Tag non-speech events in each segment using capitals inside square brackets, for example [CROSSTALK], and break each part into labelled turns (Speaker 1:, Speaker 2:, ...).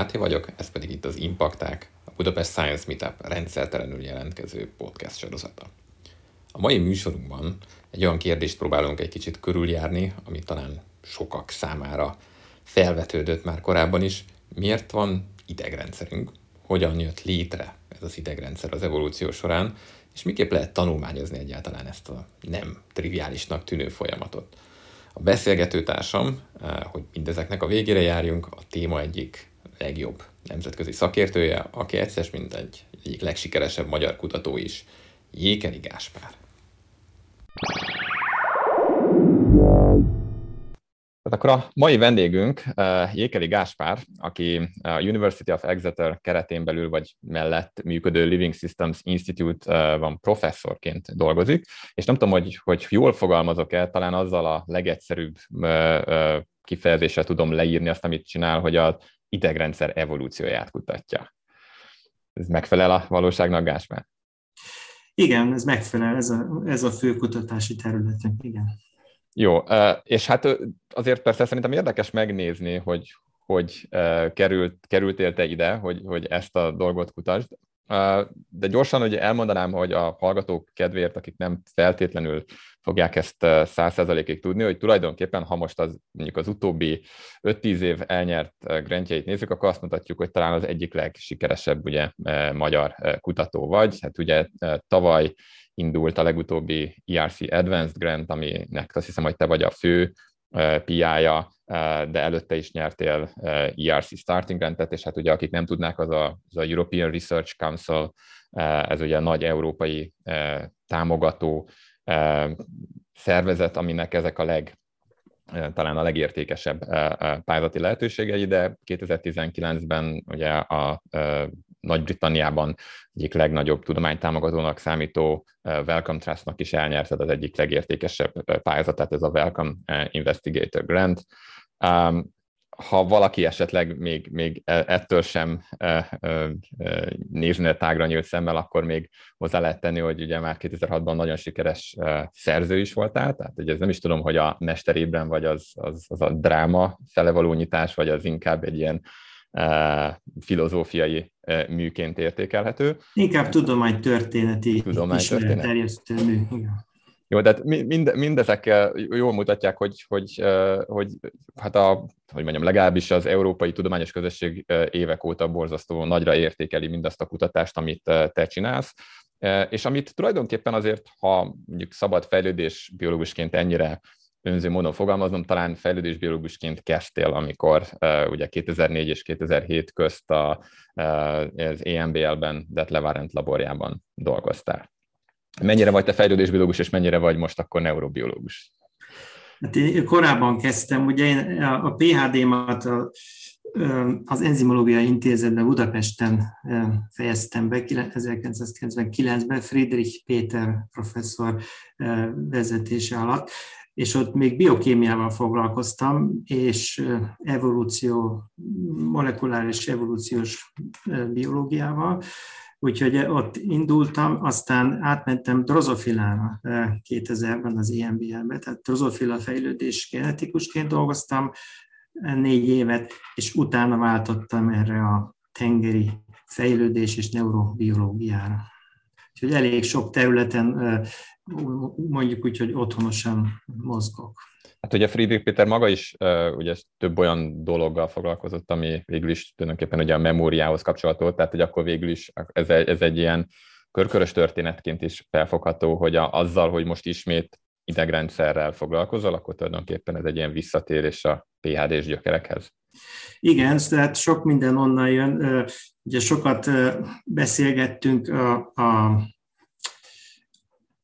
Speaker 1: Máté vagyok, ez pedig itt az Impakták, a Budapest Science Meetup rendszertelenül jelentkező podcast sorozata. A mai műsorunkban egy olyan kérdést próbálunk egy kicsit körüljárni, ami talán sokak számára felvetődött már korábban is. Miért van idegrendszerünk? Hogyan jött létre ez az idegrendszer az evolúció során? És miképp lehet tanulmányozni egyáltalán ezt a nem triviálisnak tűnő folyamatot? A beszélgető társam, eh, hogy mindezeknek a végére járjunk, a téma egyik legjobb nemzetközi szakértője, aki egyszer mint egy egyik legsikeresebb magyar kutató is, Jékeni Gáspár.
Speaker 2: Tehát akkor a mai vendégünk uh, Jékeli Gáspár, aki a University of Exeter keretén belül vagy mellett működő Living Systems Institute uh, van professzorként dolgozik, és nem tudom, hogy, hogy jól fogalmazok el, talán azzal a legegyszerűbb uh, kifejezéssel tudom leírni azt, amit csinál, hogy az idegrendszer evolúcióját kutatja. Ez megfelel a valóságnak, Gáspár?
Speaker 3: Igen, ez megfelel, ez a, ez a fő kutatási területünk, igen.
Speaker 2: Jó, és hát azért persze szerintem érdekes megnézni, hogy hogy került, kerültél te ide, hogy, hogy ezt a dolgot kutasd. De gyorsan hogy elmondanám, hogy a hallgatók kedvéért, akik nem feltétlenül fogják ezt száz százalékig tudni, hogy tulajdonképpen, ha most az, mondjuk az utóbbi 5-10 év elnyert grantjait nézzük, akkor azt mutatjuk, hogy talán az egyik legsikeresebb ugye, magyar kutató vagy. Hát ugye tavaly indult a legutóbbi ERC Advanced Grant, aminek azt hiszem, hogy te vagy a fő piája, de előtte is nyertél ERC Starting Grantet, és hát ugye akik nem tudnák, az a, az a European Research Council, ez ugye a nagy európai támogató szervezet, aminek ezek a leg, talán a legértékesebb pályázati lehetőségei, de 2019-ben ugye a nagy-Britanniában egyik legnagyobb tudománytámogatónak számító Welcome Trustnak is elnyerted az egyik legértékesebb pályázatát, ez a Welcome Investigator Grant. Ha valaki esetleg még, még e, ettől sem nézne tágra nyílt szemmel, akkor még hozzá lehet tenni, hogy ugye már 2006-ban nagyon sikeres szerző is voltál, tehát ugye ez nem is tudom, hogy a mesterében vagy az, az, az a dráma fele való nyitás, vagy az inkább egy ilyen filozófiai műként értékelhető.
Speaker 3: Inkább tudománytörténeti terjesztő mű. Igen.
Speaker 2: Jó, tehát mind, mindezek jól mutatják, hogy, hogy, hogy hát a, hogy mondjam, legalábbis az európai tudományos közösség évek óta borzasztó nagyra értékeli mindazt a kutatást, amit te csinálsz, és amit tulajdonképpen azért, ha mondjuk szabad fejlődés biológusként ennyire önző módon fogalmaznom, talán fejlődésbiológusként kezdtél, amikor uh, ugye 2004 és 2007 közt a, uh, az EMBL-ben, Detlevárent laborjában dolgoztál. Mennyire vagy te fejlődésbiológus, és mennyire vagy most akkor neurobiológus?
Speaker 3: Hát én korábban kezdtem, ugye én a PHD-mat az Enzimológiai Intézetben Budapesten fejeztem be 1999-ben Friedrich Péter professzor vezetése alatt, és ott még biokémiával foglalkoztam, és evolúció, molekuláris evolúciós biológiával, Úgyhogy ott indultam, aztán átmentem drozofilára 2000-ben az IMBL-be, tehát drozofila fejlődés genetikusként dolgoztam négy évet, és utána váltottam erre a tengeri fejlődés és neurobiológiára. Úgyhogy elég sok területen mondjuk úgy, hogy otthonosan mozgok.
Speaker 2: Hát ugye Friedrich Péter maga is uh, ugye több olyan dologgal foglalkozott, ami végül is tulajdonképpen ugye a memóriához kapcsolható, tehát hogy akkor végül is ez egy, ez egy ilyen körkörös történetként is felfogható, hogy a, azzal, hogy most ismét idegrendszerrel foglalkozol, akkor tulajdonképpen ez egy ilyen visszatérés a PHD-s gyökerekhez.
Speaker 3: Igen, tehát sok minden onnan jön. Ugye sokat beszélgettünk a, a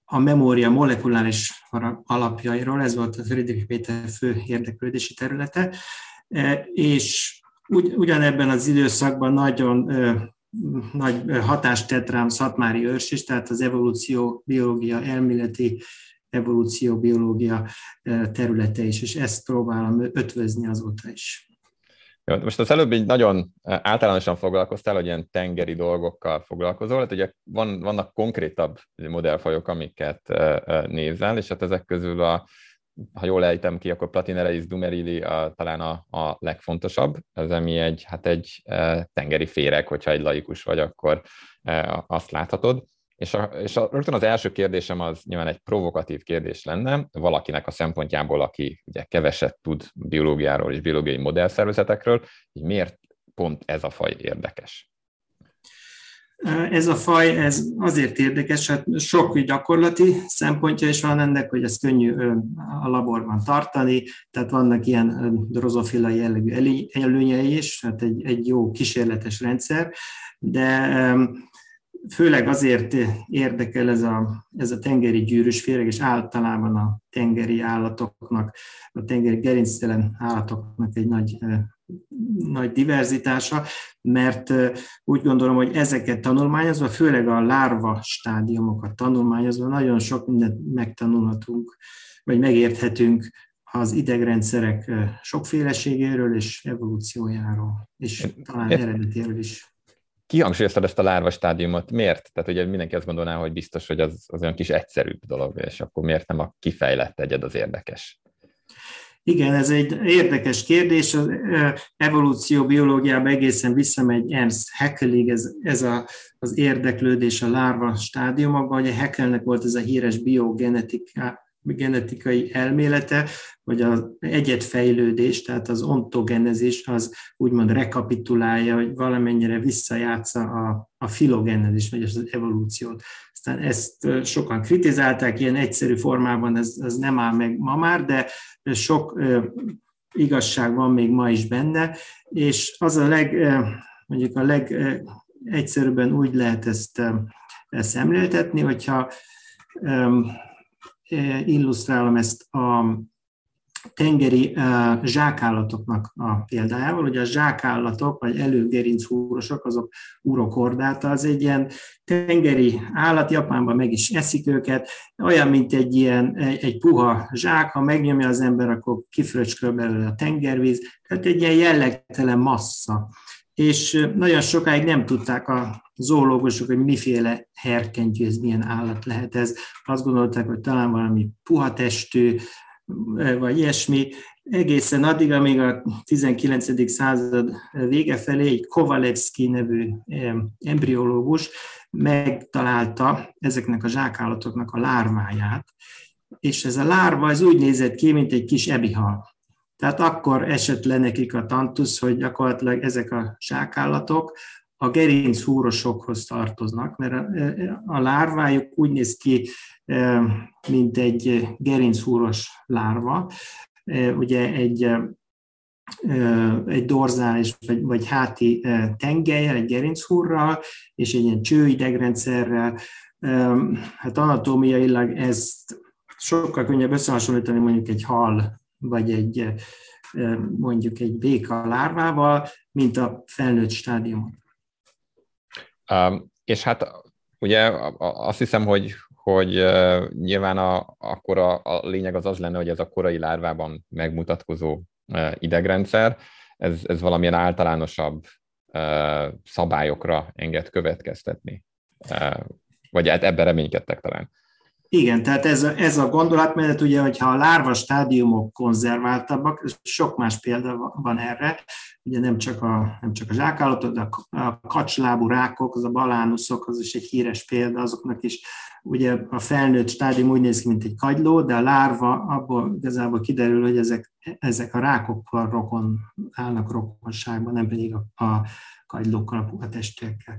Speaker 3: a memória molekuláris alapjairól, ez volt a Friedrich Péter fő érdeklődési területe, e, és ugy, ugyanebben az időszakban nagyon nagy hatást tett rám Szatmári Őrs is, tehát az evolúció biológia elméleti evolúció biológia területe is, és ezt próbálom ötvözni azóta is.
Speaker 2: Jó, most az előbb így nagyon általánosan foglalkoztál, hogy ilyen tengeri dolgokkal foglalkozol, hát ugye van, vannak konkrétabb modellfajok, amiket nézel, és hát ezek közül a ha jól ejtem ki, akkor Platinereis dumerili a, talán a, a legfontosabb, ez ami egy, hát egy tengeri féreg, hogyha egy laikus vagy, akkor azt láthatod. És, a, és a, rögtön az első kérdésem az nyilván egy provokatív kérdés lenne, valakinek a szempontjából, aki ugye keveset tud biológiáról és biológiai modellszervezetekről, hogy miért pont ez a faj érdekes?
Speaker 3: Ez a faj ez azért érdekes, hát sok gyakorlati szempontja is van ennek, hogy ez könnyű a laborban tartani, tehát vannak ilyen drozofila jellegű előnyei is, tehát egy, egy jó kísérletes rendszer, de főleg azért érdekel ez a, ez a tengeri gyűrűs féreg, és általában a tengeri állatoknak, a tengeri gerinctelen állatoknak egy nagy, nagy diverzitása, mert úgy gondolom, hogy ezeket tanulmányozva, főleg a lárva stádiumokat tanulmányozva nagyon sok mindent megtanulhatunk, vagy megérthetünk az idegrendszerek sokféleségéről és evolúciójáról, és talán eredetéről is
Speaker 2: kihangsúlyoztad ezt a lárva stádiumot. Miért? Tehát ugye mindenki azt gondolná, hogy biztos, hogy az, az olyan kis egyszerűbb dolog, és akkor miért nem a kifejlett egyed az érdekes?
Speaker 3: Igen, ez egy érdekes kérdés. Az evolúció biológiában egészen visszamegy Ernst Haeckelig ez, ez a, az érdeklődés a lárva stádiumokban. Ugye Haeckelnek volt ez a híres biogenetika, genetikai elmélete, vagy az egyetfejlődés, tehát az ontogenezis az úgymond rekapitulálja, hogy valamennyire visszajátsza a, a filogenezis, vagy az evolúciót. Aztán ezt sokan kritizálták, ilyen egyszerű formában ez, ez nem áll meg ma már, de sok igazság van még ma is benne, és az a leg, mondjuk a legegyszerűbben úgy lehet ezt szemléltetni, hogyha illusztrálom ezt a tengeri zsákállatoknak a példájával. Ugye a zsákállatok, vagy előgerinchúrosok, azok urokordáta, az egy ilyen tengeri állat, Japánban meg is eszik őket, olyan, mint egy ilyen egy puha zsák, ha megnyomja az ember, akkor kifröcsköl belőle a tengervíz, tehát egy ilyen jellegtelen massza és nagyon sokáig nem tudták a zoológusok, hogy miféle herkentyű, ez milyen állat lehet ez. Azt gondolták, hogy talán valami puha testű, vagy ilyesmi, egészen addig, amíg a 19. század vége felé egy Kovalevski nevű embriológus megtalálta ezeknek a zsákállatoknak a lárváját, és ez a lárva ez úgy nézett ki, mint egy kis ebihal. Tehát akkor esett le nekik a tantusz, hogy gyakorlatilag ezek a sákállatok a gerinc húrosokhoz tartoznak, mert a, a lárvájuk úgy néz ki, e, mint egy gerinchúros lárva. E, ugye egy, e, egy dorzális vagy, vagy háti tengelyel, egy gerinchúrral, és egy ilyen csőidegrendszerrel. Hát anatómiailag ezt sokkal könnyebb összehasonlítani mondjuk egy hal vagy egy mondjuk egy béka lárvával, mint a felnőtt stádiumot.
Speaker 2: Um, és hát ugye azt hiszem, hogy, hogy nyilván a, akkor a, a lényeg az az lenne, hogy ez a korai lárvában megmutatkozó idegrendszer, ez, ez valamilyen általánosabb szabályokra enged következtetni. Vagy hát ebben reménykedtek talán.
Speaker 3: Igen, tehát ez a, ez a gondolatmenet, ugye, hogyha a lárva stádiumok konzerváltabbak, sok más példa van erre, ugye nem csak a, nem csak a zsákállatok, de a kacslábú rákok, az a balánuszok, az is egy híres példa, azoknak is ugye a felnőtt stádium úgy néz ki, mint egy kagyló, de a lárva abból igazából kiderül, hogy ezek, ezek a rákokkal rokon, állnak rokonságban, nem pedig a, a kagylókkal, a puha testekkel.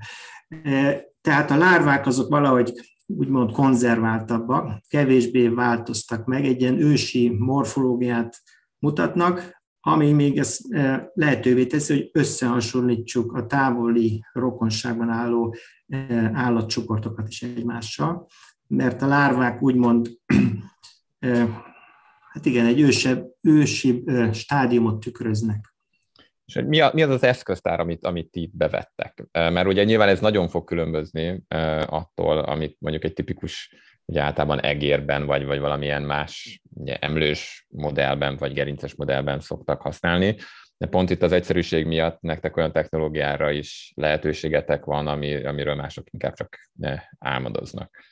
Speaker 3: E, tehát a lárvák azok valahogy úgymond konzerváltabbak, kevésbé változtak meg, egy ilyen ősi morfológiát mutatnak, ami még ezt e, lehetővé teszi, hogy összehasonlítsuk a távoli rokonságban álló e, állatcsoportokat is egymással, mert a lárvák úgymond, e, hát igen, egy ősebb, ősi stádiumot tükröznek.
Speaker 2: És mi, a, mi az az eszköztár, amit, amit ti bevettek? Mert ugye nyilván ez nagyon fog különbözni attól, amit mondjuk egy tipikus, ugye általában egérben, vagy, vagy valamilyen más ugye, emlős modellben, vagy gerinces modellben szoktak használni. De pont itt az egyszerűség miatt nektek olyan technológiára is lehetőségetek van, ami, amiről mások inkább csak álmodoznak.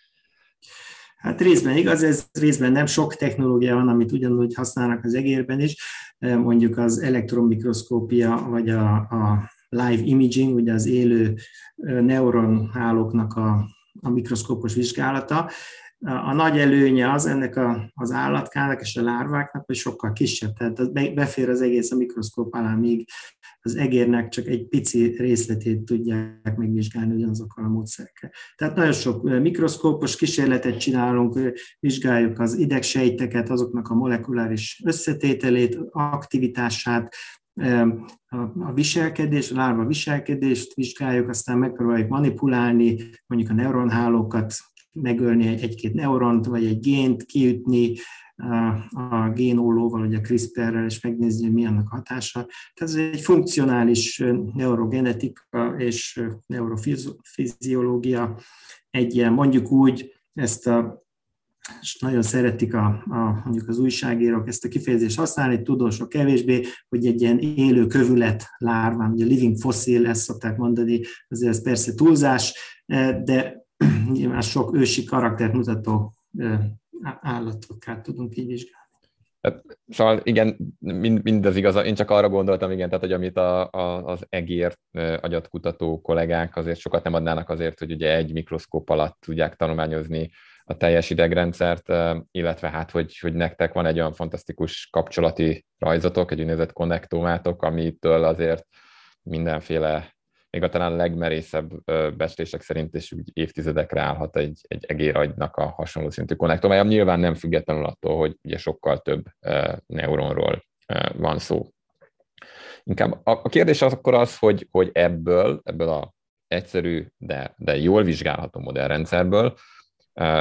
Speaker 3: Hát részben igaz, ez részben nem sok technológia van, amit ugyanúgy használnak az egérben is, mondjuk az elektromikroszkópia, vagy a, a live imaging, ugye az élő neuronhálóknak a, a mikroszkópos vizsgálata. A nagy előnye az ennek a, az állatkának és a lárváknak, hogy sokkal kisebb, tehát befér az egész a mikroszkóp alá, míg az egérnek csak egy pici részletét tudják megvizsgálni ugyanazokkal a módszerekkel. Tehát nagyon sok mikroszkópos kísérletet csinálunk, vizsgáljuk az idegsejteket, azoknak a molekuláris összetételét, aktivitását, a viselkedés, a lárva viselkedést vizsgáljuk, aztán megpróbáljuk manipulálni, mondjuk a neuronhálókat, megölni egy-két neuront, vagy egy gént kiütni, a génólóval, vagy a CRISPR-rel, és megnézni, hogy mi annak hatása. Tehát ez egy funkcionális neurogenetika és neurofiziológia, egy ilyen, mondjuk úgy, ezt a és nagyon szeretik a, a, mondjuk az újságírók ezt a kifejezést használni, tudósok kevésbé, hogy egy ilyen élő kövület lárván, ugye living fossil, ezt szokták mondani, azért ez persze túlzás, de nyilván sok ősi karaktert mutató állatokat tudunk így vizsgálni.
Speaker 2: Hát, szóval igen, mind, mind az igaz. Én csak arra gondoltam, igen, tehát hogy amit a, a, az egér agyatkutató kollégák azért sokat nem adnának azért, hogy ugye egy mikroszkóp alatt tudják tanulmányozni a teljes idegrendszert, illetve hát, hogy, hogy nektek van egy olyan fantasztikus kapcsolati rajzotok, egy úgynevezett konnektómátok, amitől azért mindenféle még a talán legmerészebb becslések szerint is úgy évtizedekre állhat egy, egy egéragynak a hasonló szintű konnektomája, nyilván nem függetlenül attól, hogy ugye sokkal több neuronról van szó. Inkább a kérdés az akkor az, hogy, hogy ebből, ebből a egyszerű, de, de jól vizsgálható modellrendszerből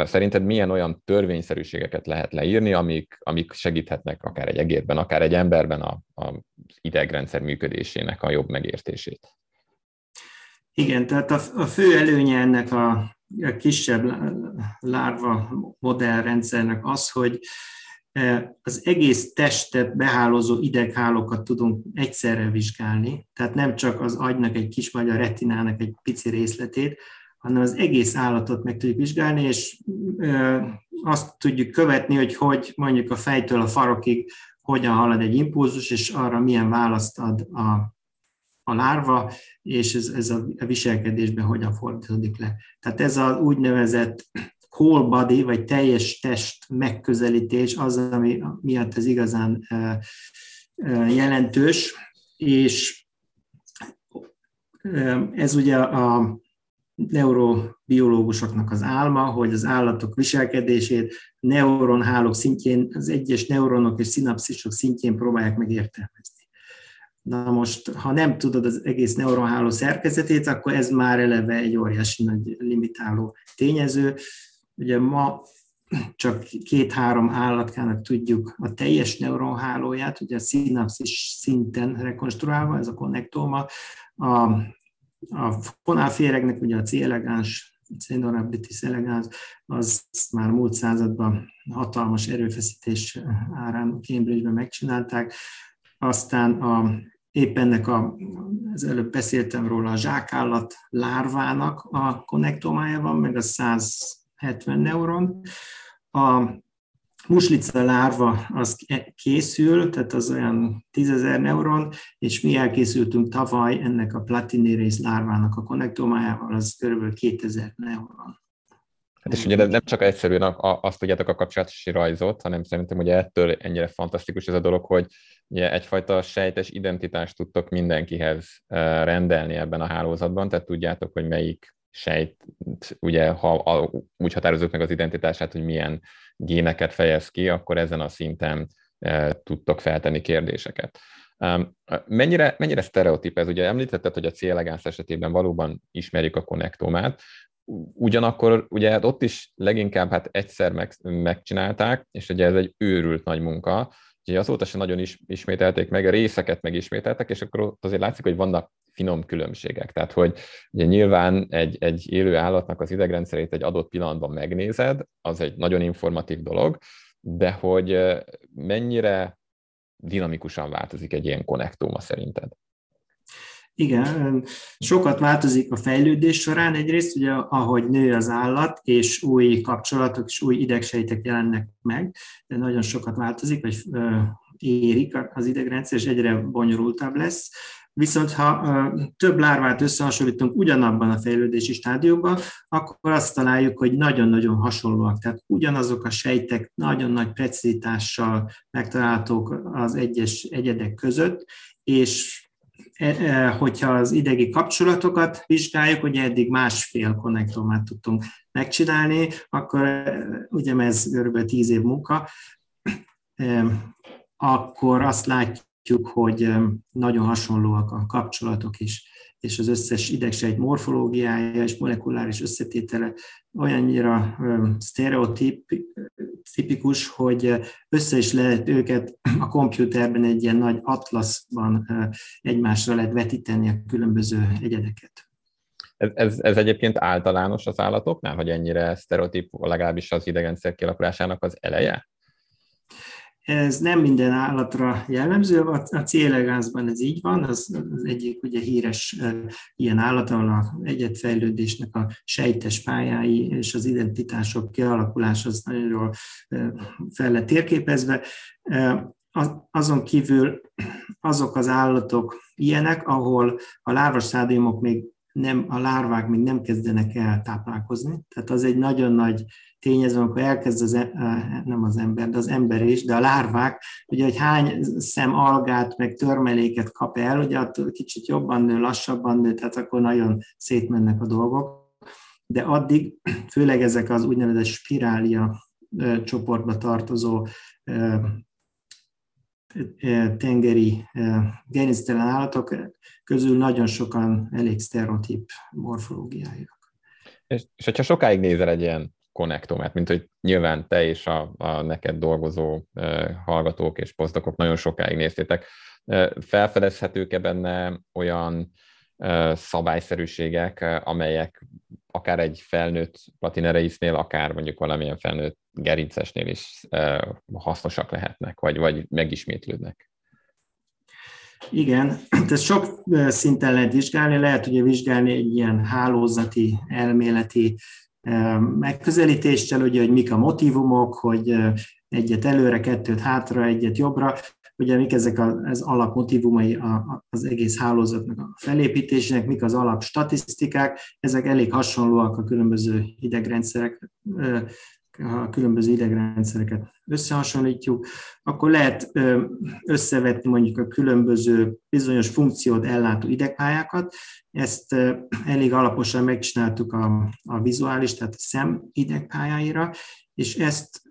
Speaker 2: Szerinted milyen olyan törvényszerűségeket lehet leírni, amik, amik segíthetnek akár egy egérben, akár egy emberben a, a idegrendszer működésének a jobb megértését?
Speaker 3: Igen, tehát a, a fő előnye ennek a, a kisebb lárva modellrendszernek az, hogy e, az egész testet behálózó ideghálókat tudunk egyszerre vizsgálni, tehát nem csak az agynak egy kis vagy a retinának egy pici részletét, hanem az egész állatot meg tudjuk vizsgálni, és e, azt tudjuk követni, hogy hogy mondjuk a fejtől a farokig hogyan halad egy impulzus, és arra milyen választ ad a a lárva, és ez, ez a viselkedésben hogyan fordítódik le. Tehát ez az úgynevezett whole body, vagy teljes test megközelítés az, ami miatt ez igazán jelentős, és ez ugye a neurobiológusoknak az álma, hogy az állatok viselkedését neuronhálók szintjén, az egyes neuronok és szinapszisok szintjén próbálják megértelmezni. Na most, ha nem tudod az egész neuronháló szerkezetét, akkor ez már eleve egy óriási nagy limitáló tényező. Ugye ma csak két-három állatkának tudjuk a teljes neuronhálóját, ugye a szinapszis szinten rekonstruálva, ez a konnektóma. A, a fonálféregnek ugye a C elegáns, Cendorabditis elegáns, az már múlt században hatalmas erőfeszítés árán Cambridge-ben megcsinálták. Aztán a épp ennek a, az előbb beszéltem róla, a zsákállat lárvának a konnektomája van, meg a 170 neuron. A muslica lárva az készül, tehát az olyan 10.000 neuron, és mi elkészültünk tavaly ennek a platinérész lárvának a konnektomájával, az kb. 2000 neuron.
Speaker 2: Hát és ugye nem csak egyszerűen azt tudjátok a kapcsolatási rajzot, hanem szerintem ugye ettől ennyire fantasztikus ez a dolog, hogy ugye egyfajta sejtes identitást tudtok mindenkihez rendelni ebben a hálózatban, tehát tudjátok, hogy melyik sejt, ugye ha a, úgy határozzuk meg az identitását, hogy milyen géneket fejez ki, akkor ezen a szinten e, tudtok feltenni kérdéseket. Mennyire, mennyire sztereotíp ez? Ugye említetted, hogy a C esetében valóban ismerjük a konnektomát, ugyanakkor ugye hát ott is leginkább hát egyszer meg, megcsinálták, és ugye ez egy őrült nagy munka, Úgyhogy azóta sem nagyon is, ismételték meg, a részeket megismételtek, és akkor ott azért látszik, hogy vannak finom különbségek. Tehát, hogy ugye nyilván egy, egy élő állatnak az idegrendszerét egy adott pillanatban megnézed, az egy nagyon informatív dolog, de hogy mennyire dinamikusan változik egy ilyen konnektóma szerinted?
Speaker 3: Igen, sokat változik a fejlődés során egyrészt, ugye ahogy nő az állat, és új kapcsolatok és új idegsejtek jelennek meg, de nagyon sokat változik, vagy érik az idegrendszer, és egyre bonyolultabb lesz. Viszont ha több lárvát összehasonlítunk ugyanabban a fejlődési stádiumban, akkor azt találjuk, hogy nagyon-nagyon hasonlóak. Tehát ugyanazok a sejtek nagyon nagy precizitással megtalálhatók az egyes egyedek között, és hogyha az idegi kapcsolatokat vizsgáljuk, ugye eddig másfél konnektomát tudtunk megcsinálni, akkor ugye ez kb. 10 év munka, akkor azt látjuk, hogy nagyon hasonlóak a kapcsolatok is, és az összes idegsejt morfológiája és molekuláris összetétele olyannyira sztereotipikus, hogy össze is lehet őket a kompjúterben egy ilyen nagy atlaszban egymásra lehet vetíteni a különböző egyedeket.
Speaker 2: Ez, ez, ez egyébként általános az állatoknál, hogy ennyire sztereotíp, legalábbis az idegendszer kialakulásának az eleje?
Speaker 3: Ez nem minden állatra jellemző, a célegázban ez így van, az, egyik ugye híres ilyen állat, ahol a egyetfejlődésnek a sejtes pályái és az identitások kialakulása az nagyon jól fel lett térképezve. Azon kívül azok az állatok ilyenek, ahol a stádiumok még nem, a lárvák még nem kezdenek el táplálkozni. Tehát az egy nagyon nagy tényező, amikor elkezd az, e, nem az ember, de az ember is, de a lárvák, ugye, hogy hány szem algát, meg törmeléket kap el, ugye attól kicsit jobban nő, lassabban nő, tehát akkor nagyon szétmennek a dolgok. De addig, főleg ezek az úgynevezett spirália csoportba tartozó tengeri gerinctelen állatok közül nagyon sokan elég sztereotíp morfológiájuk.
Speaker 2: És, és hogyha sokáig nézel egy ilyen konnektomát, mint hogy nyilván te és a, a neked dolgozó uh, hallgatók és posztokok nagyon sokáig néztétek, felfedezhetők-e benne olyan szabályszerűségek, amelyek akár egy felnőtt platinereisnél, akár mondjuk valamilyen felnőtt gerincesnél is hasznosak lehetnek, vagy, vagy megismétlődnek.
Speaker 3: Igen, [CLEARS THROAT] ezt sok szinten lehet vizsgálni, lehet ugye vizsgálni egy ilyen hálózati, elméleti megközelítéssel, ugye, hogy mik a motivumok, hogy egyet előre, kettőt hátra, egyet jobbra, ugye mik ezek az alapmotivumai az egész hálózatnak a felépítésének, mik az alap statisztikák, ezek elég hasonlóak a különböző idegrendszerek, a különböző idegrendszereket összehasonlítjuk, akkor lehet összevetni mondjuk a különböző bizonyos funkciót ellátó idegpályákat. Ezt elég alaposan megcsináltuk a, a vizuális, tehát a szem idegpályáira, és ezt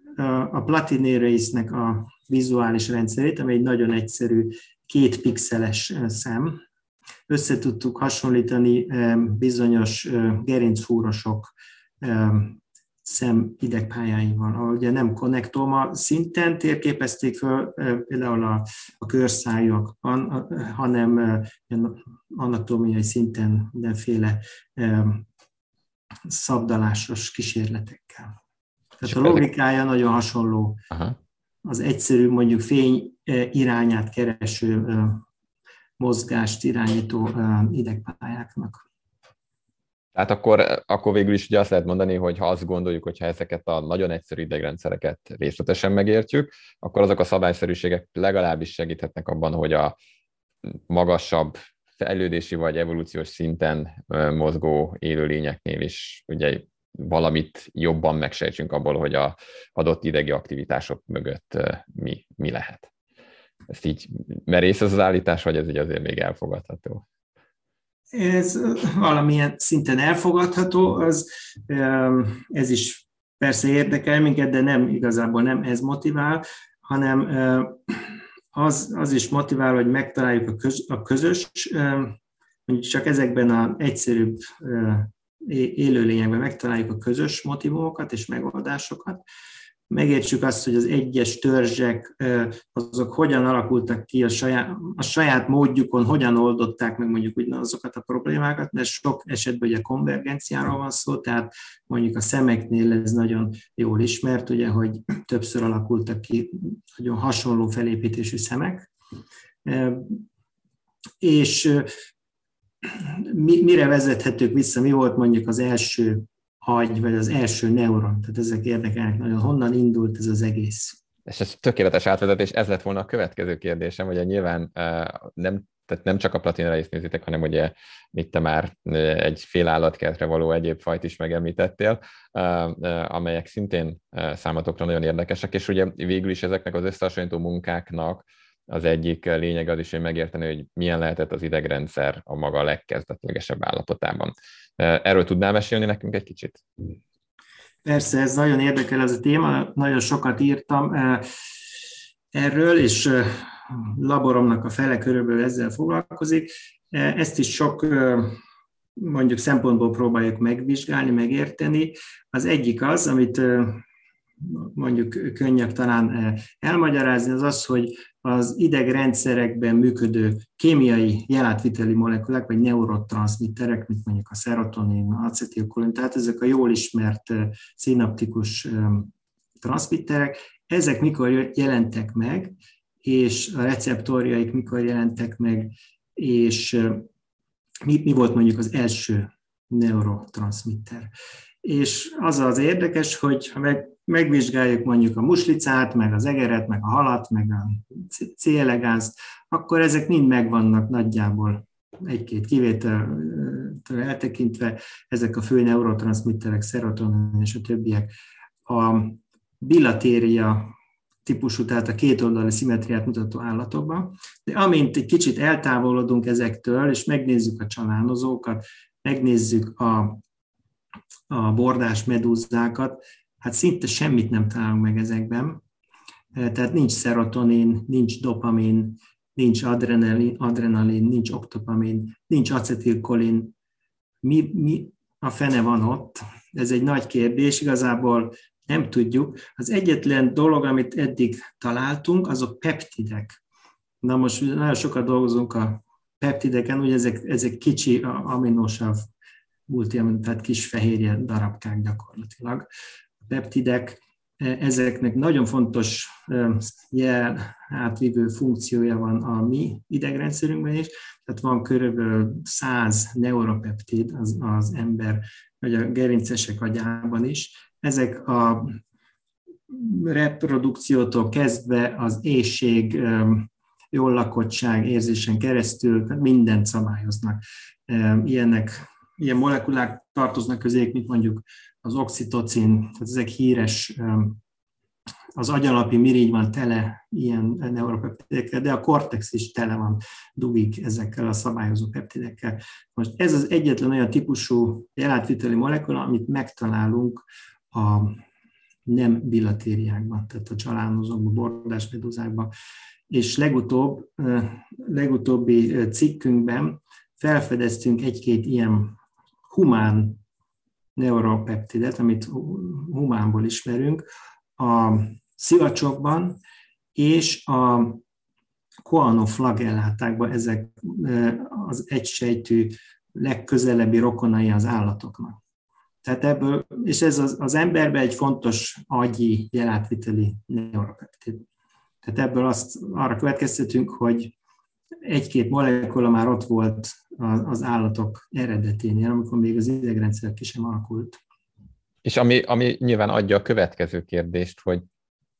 Speaker 3: a platinéreisnek a vizuális rendszerét, ami egy nagyon egyszerű két pixeles szem. Össze tudtuk hasonlítani bizonyos gerincfúrosok szem idegpályáival, ahol ugye nem konnektoma szinten térképezték föl például a, a körszájúakban, hanem anatómiai szinten mindenféle szabdalásos kísérletekkel. Tehát a logikája nagyon hasonló Aha az egyszerű mondjuk fény irányát kereső mozgást irányító idegpályáknak.
Speaker 2: Tehát akkor, akkor végül is ugye azt lehet mondani, hogy ha azt gondoljuk, hogy ha ezeket a nagyon egyszerű idegrendszereket részletesen megértjük, akkor azok a szabályszerűségek legalábbis segíthetnek abban, hogy a magasabb fejlődési vagy evolúciós szinten mozgó élőlényeknél is ugye valamit jobban megsejtsünk abból, hogy a adott idegi aktivitások mögött mi, mi lehet. Ezt így merész az az állítás, vagy ez így azért még elfogadható?
Speaker 3: Ez valamilyen szinten elfogadható, az, ez is persze érdekel minket, de nem igazából nem ez motivál, hanem az, az is motivál, hogy megtaláljuk a, köz, a közös, mondjuk csak ezekben az egyszerűbb élőlényekben megtaláljuk a közös motivumokat és megoldásokat, megértsük azt, hogy az egyes törzsek azok hogyan alakultak ki a saját, a saját módjukon, hogyan oldották meg mondjuk azokat a problémákat, mert sok esetben ugye konvergenciáról van szó, tehát mondjuk a szemeknél ez nagyon jól ismert, ugye, hogy többször alakultak ki nagyon hasonló felépítésű szemek, és mi, mire vezethetők vissza, mi volt mondjuk az első agy, vagy az első neuron, tehát ezek érdekelnek nagyon, honnan indult ez az egész.
Speaker 2: És ez tökéletes átvezetés, ez lett volna a következő kérdésem, hogy nyilván nem tehát nem csak a platinra is nézitek, hanem ugye itt te már egy fél állatkertre való egyéb fajt is megemlítettél, amelyek szintén számatokra nagyon érdekesek, és ugye végül is ezeknek az összehasonlító munkáknak az egyik lényeg az is, hogy megérteni, hogy milyen lehetett az idegrendszer a maga legkezdetlegesebb állapotában. Erről tudnál mesélni nekünk egy kicsit?
Speaker 3: Persze, ez nagyon érdekel ez a téma, nagyon sokat írtam erről, és laboromnak a fele körülbelül ezzel foglalkozik. Ezt is sok mondjuk szempontból próbáljuk megvizsgálni, megérteni. Az egyik az, amit mondjuk könnyebb talán elmagyarázni, az az, hogy az idegrendszerekben működő kémiai jelátviteli molekulák, vagy neurotranszmitterek, mint mondjuk a szerotonin, acetilkolin, tehát ezek a jól ismert szinaptikus transzmitterek, ezek mikor jelentek meg, és a receptorjaik mikor jelentek meg, és mi, mi volt mondjuk az első neurotranszmitter. És az az érdekes, hogy ha meg, megvizsgáljuk mondjuk a muslicát, meg az egeret, meg a halat, meg a célegázt, akkor ezek mind megvannak nagyjából egy-két kivételtől eltekintve, ezek a fő neurotranszmitterek, szerotonin és a többiek. A bilatéria típusú, tehát a kétoldali szimetriát mutató állatokban. De amint egy kicsit eltávolodunk ezektől, és megnézzük a csalánozókat, megnézzük a, a bordás medúzákat, hát szinte semmit nem találunk meg ezekben. E, tehát nincs szerotonin, nincs dopamin, nincs adrenalin, adrenalin nincs oktopamin, nincs acetilkolin. Mi, mi a fene van ott? Ez egy nagy kérdés. Igazából nem tudjuk. Az egyetlen dolog, amit eddig találtunk, azok peptidek. Na most nagyon sokat dolgozunk a peptideken, ugye ezek, ezek kicsi aminosav multi, tehát kis fehérje darabkák gyakorlatilag. A peptidek, e, ezeknek nagyon fontos e, jel átvívő funkciója van a mi idegrendszerünkben is, tehát van körülbelül 100 neuropeptid az, az ember, vagy a gerincesek agyában is, ezek a reprodukciótól kezdve az éjség, jól lakottság érzésen keresztül mindent szabályoznak. Ilyenek, ilyen molekulák tartoznak közék, mint mondjuk az oxitocin, tehát ezek híres, az agyalapi mirigy van tele ilyen neuropeptidekkel, de a kortex is tele van dugik ezekkel a szabályozó peptidekkel. Most ez az egyetlen olyan típusú jelátviteli molekula, amit megtalálunk a nem bilatériákban, tehát a csalánozókban, bordás meduzákban. És legutóbb, legutóbbi cikkünkben felfedeztünk egy-két ilyen humán neuropeptidet, amit humánból ismerünk, a szivacsokban és a koanoflagellátákban ezek az egysejtű legközelebbi rokonai az állatoknak. Tehát ebből, és ez az, az emberben egy fontos agyi jelátviteli neuropeptid. Tehát ebből azt arra következtetünk, hogy egy-két molekula már ott volt az állatok eredeténél, amikor még az idegrendszer ki sem alakult.
Speaker 2: És ami, ami nyilván adja a következő kérdést, hogy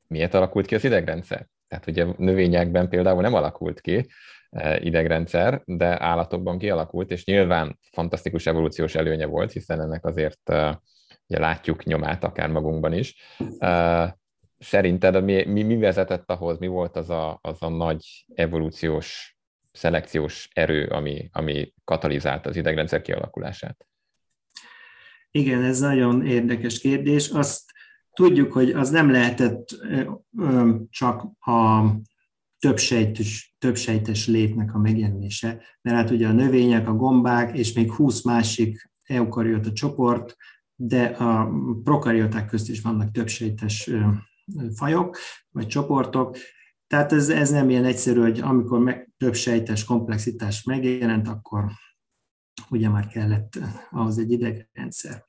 Speaker 2: miért alakult ki az idegrendszer? Tehát ugye növényekben például nem alakult ki, E, idegrendszer, de állatokban kialakult, és nyilván fantasztikus evolúciós előnye volt, hiszen ennek azért e, ugye látjuk nyomát akár magunkban is. E, szerinted mi, mi, mi vezetett ahhoz, mi volt az a, az a nagy evolúciós, szelekciós erő, ami, ami katalizálta az idegrendszer kialakulását?
Speaker 3: Igen, ez nagyon érdekes kérdés. Azt tudjuk, hogy az nem lehetett csak a többsejtes, többsejtes létnek a megjelenése, mert hát ugye a növények, a gombák és még 20 másik eukariota csoport, de a prokarioták közt is vannak többsejtes fajok vagy csoportok, tehát ez, ez nem ilyen egyszerű, hogy amikor meg, több sejtes komplexitás megjelent, akkor ugye már kellett ahhoz egy idegrendszer.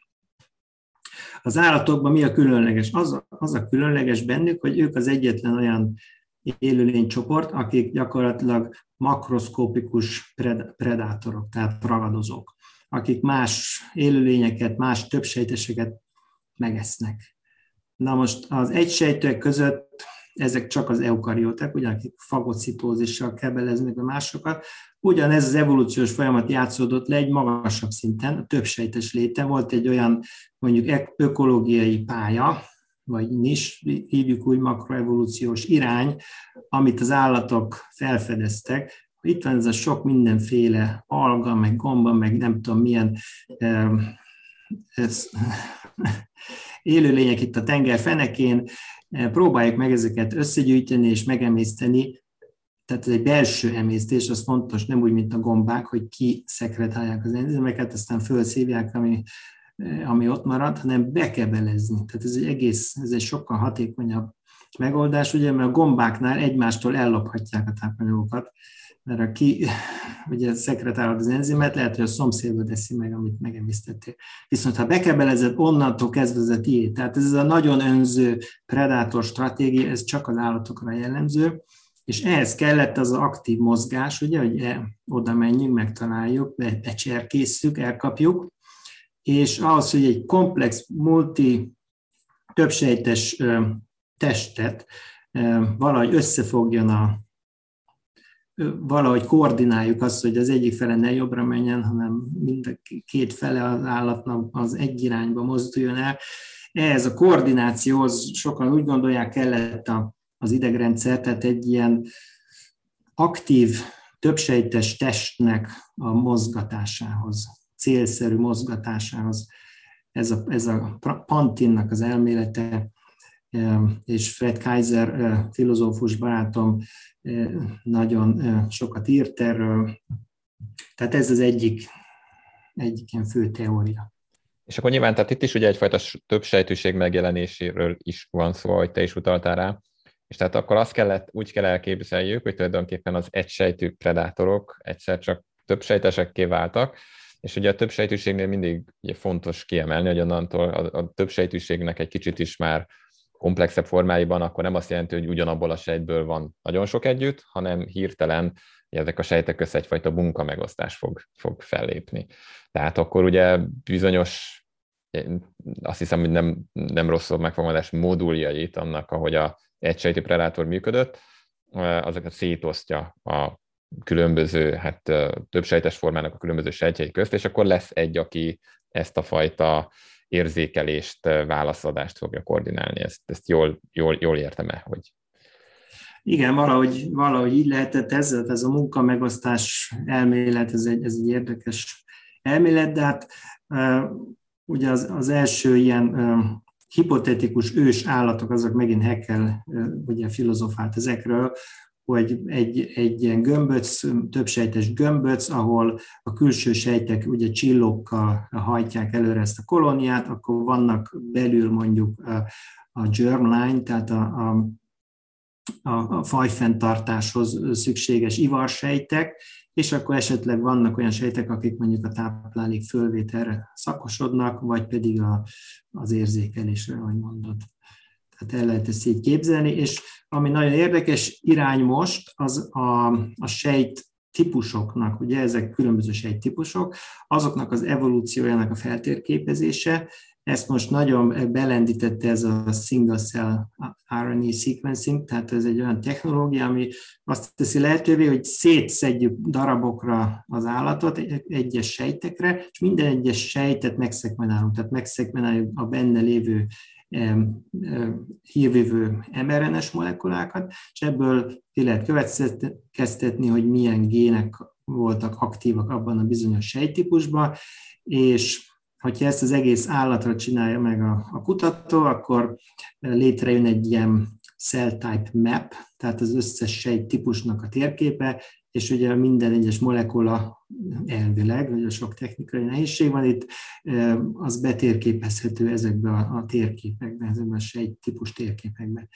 Speaker 3: Az állatokban mi a különleges? Az a, az a különleges bennük, hogy ők az egyetlen olyan élőlénycsoport, akik gyakorlatilag makroszkópikus predátorok, tehát ragadozók, akik más élőlényeket, más többsejteseket megesznek. Na most az egysejtőek között ezek csak az eukarióták, ugye, fagocitózissal kebeleznek a másokat. Ugyanez az evolúciós folyamat játszódott le egy magasabb szinten, a többsejtes léte. Volt egy olyan mondjuk ökológiai pálya, vagy nis, hívjuk úgy makroevolúciós irány, amit az állatok felfedeztek. Itt van ez a sok mindenféle alga, meg gomba, meg nem tudom milyen ez, élőlények itt a tenger fenekén, próbáljuk meg ezeket összegyűjteni és megemészteni, tehát ez egy belső emésztés, az fontos, nem úgy, mint a gombák, hogy ki szekretálják az enzimeket, aztán fölszívják, ami ami ott marad, hanem be kell belezni. Tehát ez egy egész, ez egy sokkal hatékonyabb megoldás, ugye, mert a gombáknál egymástól ellophatják a tápanyagokat, mert aki ugye szekretálod az enzimet, lehet, hogy a szomszédba teszi meg, amit megemisztettél. Viszont ha bekebelezed, onnantól kezdve ez a tiéd. Tehát ez a nagyon önző predátor stratégia, ez csak az állatokra jellemző, és ehhez kellett az aktív mozgás, ugye, hogy e, oda menjünk, megtaláljuk, becserkészszük, elkapjuk, és ahhoz, hogy egy komplex, multi, többsejtes testet valahogy összefogjon a valahogy koordináljuk azt, hogy az egyik fele ne jobbra menjen, hanem mind a két fele az állatnak az egy irányba mozduljon el. Ehhez a koordinációhoz sokan úgy gondolják kellett az idegrendszer, tehát egy ilyen aktív, többsejtes testnek a mozgatásához célszerű mozgatásához. Ez a, ez a Pantinnak az elmélete, e, és Fred Kaiser e, filozófus barátom nagyon sokat írt erről. Tehát ez az egyik, egyik ilyen fő teória.
Speaker 2: És akkor nyilván, tehát itt is ugye egyfajta több sejtőség megjelenéséről is van szó, hogy te is utaltál rá. És tehát akkor azt kellett, úgy kell elképzeljük, hogy tulajdonképpen az egysejtű predátorok egyszer csak több sejtesekké váltak, és ugye a több sejtűségnél mindig ugye fontos kiemelni, hogy onnantól a, a több sejtűségnek egy kicsit is már komplexebb formáiban, akkor nem azt jelenti, hogy ugyanabból a sejtből van nagyon sok együtt, hanem hirtelen ezek a sejtek össze egyfajta munkamegosztás fog, fog fellépni. Tehát akkor ugye bizonyos, azt hiszem, hogy nem, nem rosszabb megfogalmazás moduljait annak, ahogy a egysejtű predátor működött, azokat szétosztja a különböző, hát több sejtes formának a különböző sejtjei közt, és akkor lesz egy, aki ezt a fajta érzékelést, válaszadást fogja koordinálni. Ezt, ezt jól, jól, jól értem-e, hogy
Speaker 3: igen, valahogy, valahogy így lehetett ez, ez a munka megosztás elmélet, ez egy, ez egy érdekes elmélet, de hát ugye az, az első ilyen hipotetikus ős állatok, azok megint Heckel ugye filozofált ezekről, hogy egy, egy ilyen gömböc, többsejtes gömböc, ahol a külső sejtek ugye csillókkal hajtják előre ezt a kolóniát, akkor vannak belül mondjuk a, a germline, tehát a, a, a, fajfenntartáshoz szükséges ivarsejtek, és akkor esetleg vannak olyan sejtek, akik mondjuk a táplálék fölvételre szakosodnak, vagy pedig a, az érzékelésre, ahogy mondod. Tehát el lehet ezt így képzelni, és ami nagyon érdekes irány most, az a, a sejt típusoknak, ugye ezek különböző sejttípusok, azoknak az evolúciójának a feltérképezése, ezt most nagyon belendítette ez a single cell RNA sequencing, tehát ez egy olyan technológia, ami azt teszi lehetővé, hogy szétszedjük darabokra az állatot, egyes sejtekre, és minden egyes sejtet megszekvenálunk, tehát megszekvenáljuk a benne lévő hírvívő mRNS molekulákat, és ebből ki lehet következtetni, hogy milyen gének voltak aktívak abban a bizonyos sejtípusban, és hogyha ezt az egész állatra csinálja meg a, a kutató, akkor létrejön egy ilyen cell type map, tehát az összes sejt típusnak a térképe, és ugye minden egyes molekula elvileg, vagy a sok technikai nehézség van itt, az betérképezhető ezekbe a, térképekbe, ezekbe a sejt típus térképekbe.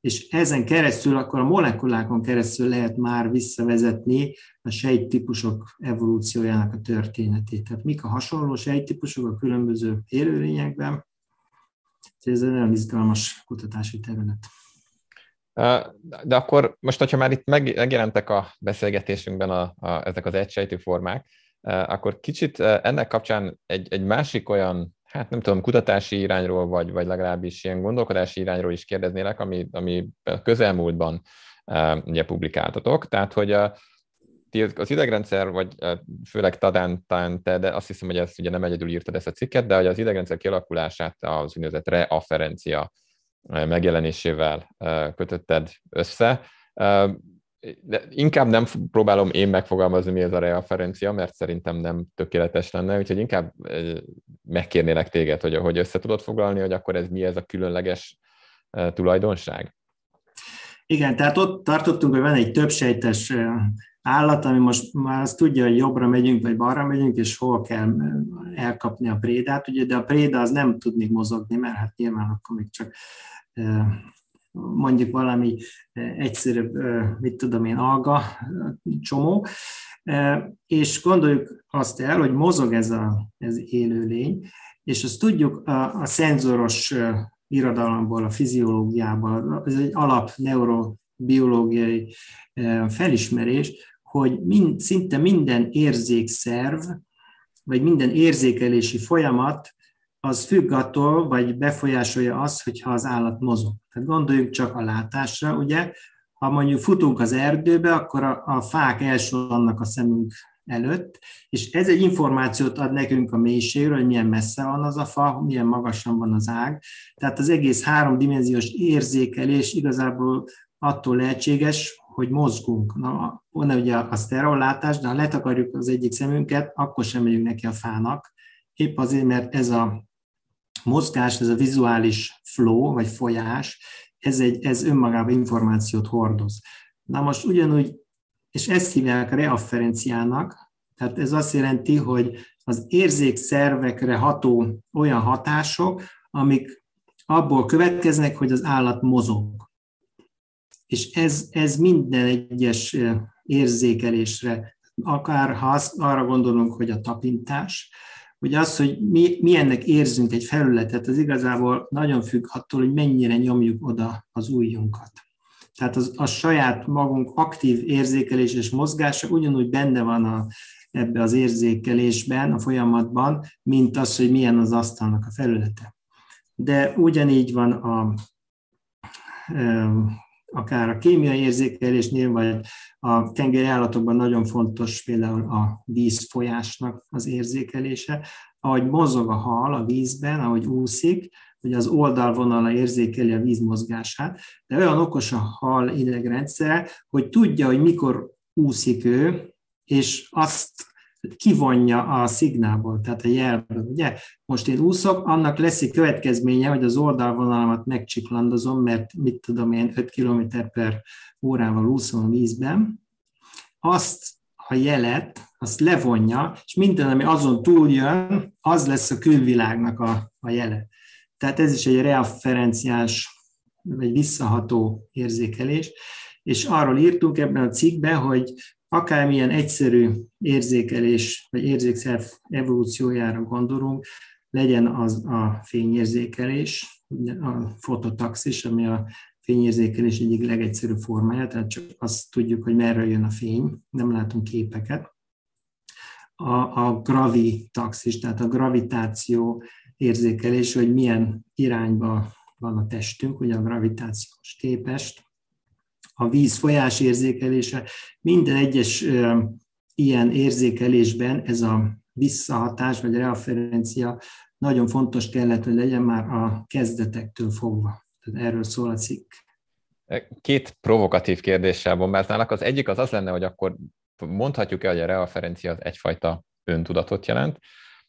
Speaker 3: És ezen keresztül, akkor a molekulákon keresztül lehet már visszavezetni a sejttípusok evolúciójának a történetét. Tehát mik a hasonló sejttípusok a különböző élőlényekben. Ez egy nagyon izgalmas kutatási terület.
Speaker 2: De akkor most, hogyha már itt megjelentek a beszélgetésünkben a, a, ezek az egysejtű formák, akkor kicsit ennek kapcsán egy, egy másik olyan, hát nem tudom, kutatási irányról, vagy, vagy legalábbis ilyen gondolkodási irányról is kérdeznélek, ami, ami közelmúltban ugye publikáltatok. Tehát, hogy a, az idegrendszer, vagy főleg Tadán, talán te, de azt hiszem, hogy ezt ugye nem egyedül írtad ezt a cikket, de hogy az idegrendszer kialakulását az úgynevezett reafferencia megjelenésével kötötted össze. De inkább nem próbálom én megfogalmazni, mi ez a referencia, mert szerintem nem tökéletes lenne, úgyhogy inkább megkérnélek téged, hogy, hogy össze tudod foglalni, hogy akkor ez mi ez a különleges tulajdonság?
Speaker 3: Igen, tehát ott tartottunk, hogy van egy többsejtes állat, ami most már azt tudja, hogy jobbra megyünk, vagy balra megyünk, és hol kell elkapni a prédát, ugye, de a préda az nem tud még mozogni, mert hát nyilván akkor még csak mondjuk valami egyszerűbb, mit tudom én, alga csomó, és gondoljuk azt el, hogy mozog ez az ez élőlény, és azt tudjuk a, a szenzoros irodalomból, a fiziológiából, ez egy alap neurobiológiai felismerés, hogy mind, szinte minden érzékszerv, vagy minden érzékelési folyamat az függ attól, vagy befolyásolja azt, hogyha az állat mozog. Tehát gondoljunk csak a látásra, ugye, ha mondjuk futunk az erdőbe, akkor a, a fák vannak a szemünk előtt, és ez egy információt ad nekünk a mélységről, hogy milyen messze van az a fa, milyen magasan van az ág. Tehát az egész háromdimenziós érzékelés igazából attól lehetséges, hogy mozgunk. Na, van ugye a sztereolátás, de ha letakarjuk az egyik szemünket, akkor sem megyünk neki a fának. Épp azért, mert ez a mozgás, ez a vizuális flow, vagy folyás, ez, egy, ez önmagában információt hordoz. Na most ugyanúgy, és ezt hívják reafferenciának, tehát ez azt jelenti, hogy az érzékszervekre ható olyan hatások, amik abból következnek, hogy az állat mozog. És ez, ez minden egyes érzékelésre, akár ha azt, arra gondolunk, hogy a tapintás, hogy az, hogy mi, mi ennek érzünk egy felületet, az igazából nagyon függ attól, hogy mennyire nyomjuk oda az ujjunkat. Tehát az, a saját magunk aktív érzékelés és mozgása ugyanúgy benne van a, ebbe az érzékelésben, a folyamatban, mint az, hogy milyen az asztalnak a felülete. De ugyanígy van a, akár a kémiai érzékelésnél, vagy a tengeri állatokban nagyon fontos például a vízfolyásnak az érzékelése, ahogy mozog a hal a vízben, ahogy úszik, hogy az oldalvonala érzékeli a víz mozgását, de olyan okos a hal idegrendszer, hogy tudja, hogy mikor úszik ő, és azt kivonja a szignálból, tehát a jelből. Ugye? Most én úszok, annak lesz egy következménye, hogy az oldalvonalamat megcsiklandozom, mert mit tudom én, 5 km per órával úszom vízben. Azt a jelet, azt levonja, és minden, ami azon túl jön, az lesz a külvilágnak a, a jele. Tehát ez is egy referenciás, vagy visszaható érzékelés, és arról írtunk ebben a cikkben, hogy akármilyen egyszerű érzékelés, vagy érzékszerv evolúciójára gondolunk, legyen az a fényérzékelés, a fototaxis, ami a fényérzékelés egyik legegyszerűbb formája, tehát csak azt tudjuk, hogy merre jön a fény, nem látunk képeket. A, a gravitaxis, tehát a gravitáció érzékelés, hogy milyen irányba van a testünk, ugye a gravitációs képest, a víz folyás érzékelése, minden egyes ilyen érzékelésben ez a visszahatás vagy referencia nagyon fontos kellett, hogy legyen már a kezdetektől fogva. Tehát erről szól a cikk.
Speaker 2: Két provokatív kérdéssel bombáználak. Az egyik az az lenne, hogy akkor mondhatjuk-e, hogy a referencia az egyfajta öntudatot jelent.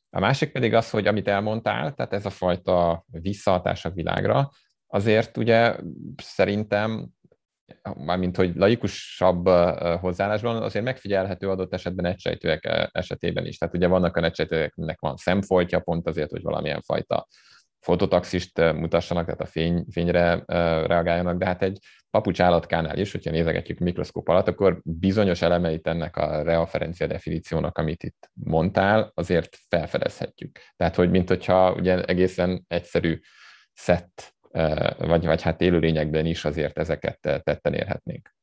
Speaker 2: A másik pedig az, hogy amit elmondtál, tehát ez a fajta visszahatás a világra, azért ugye szerintem mármint hogy laikusabb hozzáállásban azért megfigyelhető adott esetben egysejtőek esetében is. Tehát ugye vannak olyan egysejtőeknek van szemfoltja, pont azért, hogy valamilyen fajta fototaxist mutassanak, tehát a fény, fényre reagáljanak, de hát egy papucs állatkánál is, hogyha nézegetjük mikroszkóp alatt, akkor bizonyos elemeit ennek a referencia definíciónak, amit itt mondtál, azért felfedezhetjük. Tehát, hogy mint hogyha ugye egészen egyszerű szett vagy, vagy hát élőlényekben is azért ezeket tetten érhetnénk.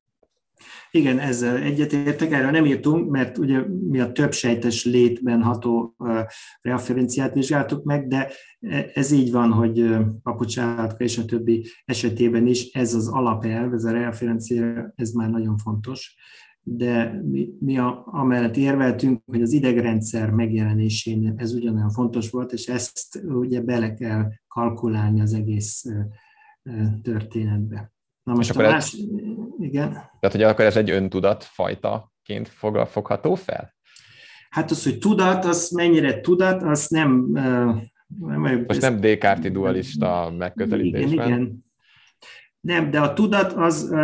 Speaker 3: Igen, ezzel egyetértek, erről nem írtunk, mert ugye mi a több sejtes létben ható referenciát vizsgáltuk meg, de ez így van, hogy papucsállatka és a többi esetében is ez az alapelv, ez a referencia, ez már nagyon fontos de mi, mi a, amellett érveltünk, hogy az idegrendszer megjelenésén ez ugyanolyan fontos volt, és ezt ugye bele kell kalkulálni az egész történetbe.
Speaker 2: Na most és akkor más, ez, igen. Tehát, hogy akkor ez egy öntudat fajtaként fog, fogható fel?
Speaker 3: Hát az, hogy tudat, az mennyire tudat, az nem...
Speaker 2: nem Most nem Descartes dualista megközelítés.
Speaker 3: Igen, igen. Nem, de a tudat az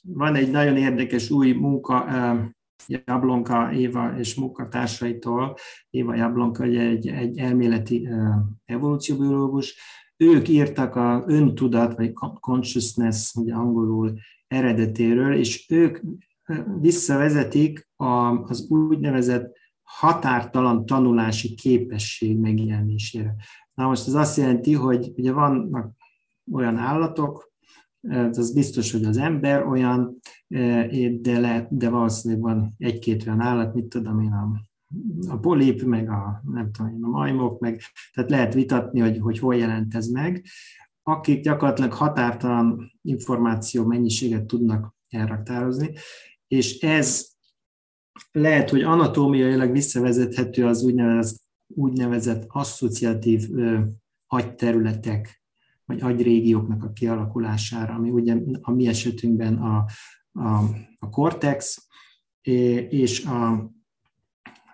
Speaker 3: van egy nagyon érdekes új munka, Jablonka Éva és munkatársaitól, Éva Jablonka ugye egy, egy elméleti evolúcióbiológus, ők írtak a öntudat, vagy consciousness, ugye angolul eredetéről, és ők visszavezetik az úgynevezett határtalan tanulási képesség megjelenésére. Na most ez azt jelenti, hogy ugye vannak olyan állatok, az biztos, hogy az ember olyan, de, lehet, de valószínűleg van egy-két olyan állat, mit tudom én, a, a polip, meg a, nem tudom én, a majmok, meg, tehát lehet vitatni, hogy, hogy hol jelent ez meg, akik gyakorlatilag határtalan információ mennyiséget tudnak elraktározni, és ez lehet, hogy anatómiailag visszavezethető az úgynevezett, úgynevezett asszociatív agyterületek vagy agyrégióknak a kialakulására, ami ugye a mi esetünkben a, a, a cortex, és a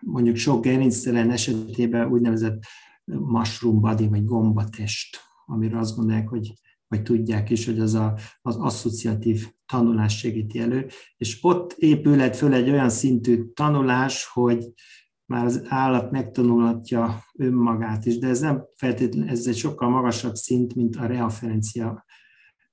Speaker 3: mondjuk sok gerinctelen esetében úgynevezett mushroom body, vagy gombatest, amire azt gondolják, hogy vagy tudják is, hogy az a, az asszociatív tanulás segíti elő, és ott épülhet föl egy olyan szintű tanulás, hogy már az állat megtanulhatja önmagát is, de ez nem feltétlenül, ez egy sokkal magasabb szint, mint a referencia.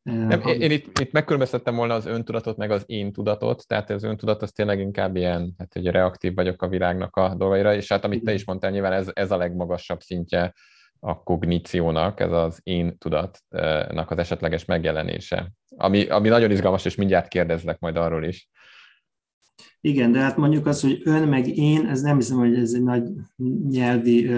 Speaker 2: Eh, nem, én itt, itt megkülönböztettem volna az öntudatot, meg az én tudatot, tehát az öntudat az tényleg inkább ilyen, hát hogy reaktív vagyok a világnak a dolgaira, és hát amit te is mondtál, nyilván ez, ez a legmagasabb szintje a kogníciónak, ez az én tudatnak az esetleges megjelenése. Ami, ami nagyon izgalmas, és mindjárt kérdezlek majd arról is.
Speaker 3: Igen, de hát mondjuk az, hogy ön meg én, ez nem hiszem, hogy ez egy nagy nyelvi